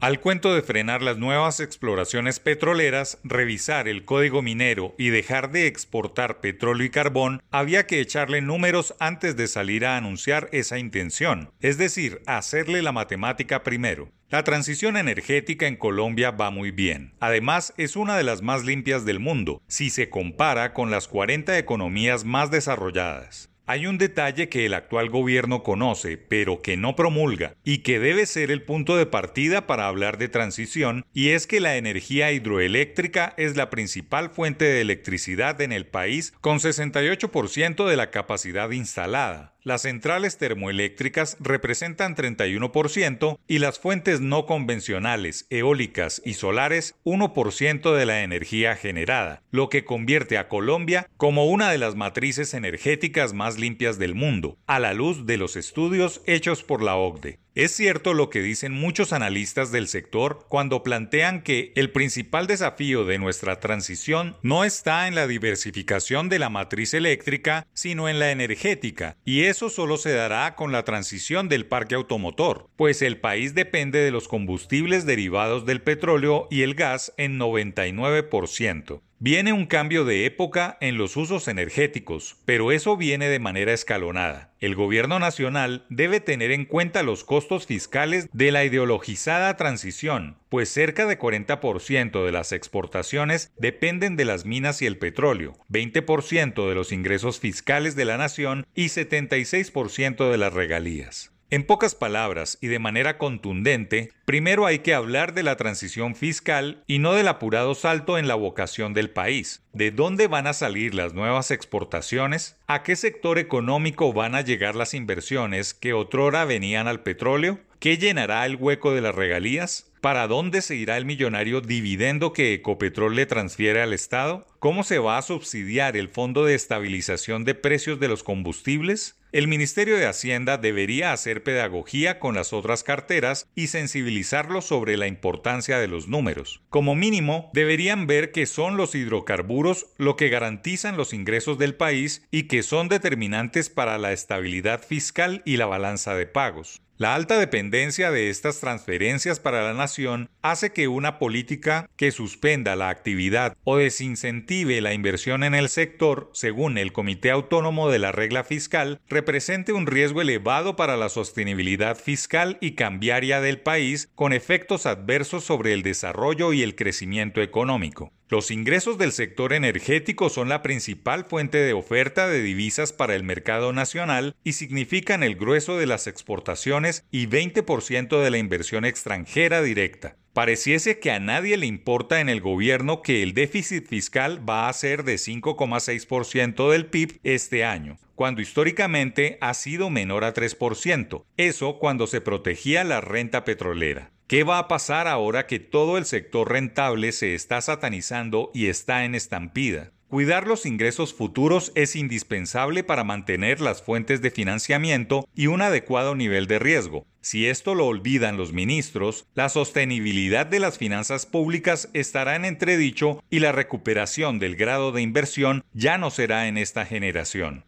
Al cuento de frenar las nuevas exploraciones petroleras, revisar el código minero y dejar de exportar petróleo y carbón, había que echarle números antes de salir a anunciar esa intención, es decir, hacerle la matemática primero. La transición energética en Colombia va muy bien. Además, es una de las más limpias del mundo, si se compara con las 40 economías más desarrolladas. Hay un detalle que el actual gobierno conoce, pero que no promulga, y que debe ser el punto de partida para hablar de transición, y es que la energía hidroeléctrica es la principal fuente de electricidad en el país, con 68% de la capacidad instalada. Las centrales termoeléctricas representan 31% y las fuentes no convencionales, eólicas y solares 1% de la energía generada, lo que convierte a Colombia como una de las matrices energéticas más limpias del mundo, a la luz de los estudios hechos por la OCDE. Es cierto lo que dicen muchos analistas del sector cuando plantean que el principal desafío de nuestra transición no está en la diversificación de la matriz eléctrica, sino en la energética, y eso solo se dará con la transición del parque automotor, pues el país depende de los combustibles derivados del petróleo y el gas en 99%. Viene un cambio de época en los usos energéticos, pero eso viene de manera escalonada. El gobierno nacional debe tener en cuenta los costos fiscales de la ideologizada transición, pues cerca de 40% de las exportaciones dependen de las minas y el petróleo, 20% de los ingresos fiscales de la nación y 76% de las regalías. En pocas palabras y de manera contundente, primero hay que hablar de la transición fiscal y no del apurado salto en la vocación del país. ¿De dónde van a salir las nuevas exportaciones? ¿A qué sector económico van a llegar las inversiones que otrora venían al petróleo? ¿Qué llenará el hueco de las regalías? ¿Para dónde se irá el millonario dividendo que Ecopetrol le transfiere al Estado? ¿Cómo se va a subsidiar el Fondo de Estabilización de Precios de los Combustibles? El Ministerio de Hacienda debería hacer pedagogía con las otras carteras y sensibilizarlos sobre la importancia de los números. Como mínimo, deberían ver que son los hidrocarburos lo que garantizan los ingresos del país y que son determinantes para la estabilidad fiscal y la balanza de pagos. La alta dependencia de estas transferencias para la nación hace que una política que suspenda la actividad o desincentive la inversión en el sector, según el Comité Autónomo de la Regla Fiscal, represente un riesgo elevado para la sostenibilidad fiscal y cambiaria del país con efectos adversos sobre el desarrollo y el crecimiento económico. Los ingresos del sector energético son la principal fuente de oferta de divisas para el mercado nacional y significan el grueso de las exportaciones y 20% de la inversión extranjera directa. Pareciese que a nadie le importa en el gobierno que el déficit fiscal va a ser de 5,6% del PIB este año, cuando históricamente ha sido menor a 3%, eso cuando se protegía la renta petrolera. ¿Qué va a pasar ahora que todo el sector rentable se está satanizando y está en estampida? Cuidar los ingresos futuros es indispensable para mantener las fuentes de financiamiento y un adecuado nivel de riesgo. Si esto lo olvidan los ministros, la sostenibilidad de las finanzas públicas estará en entredicho y la recuperación del grado de inversión ya no será en esta generación.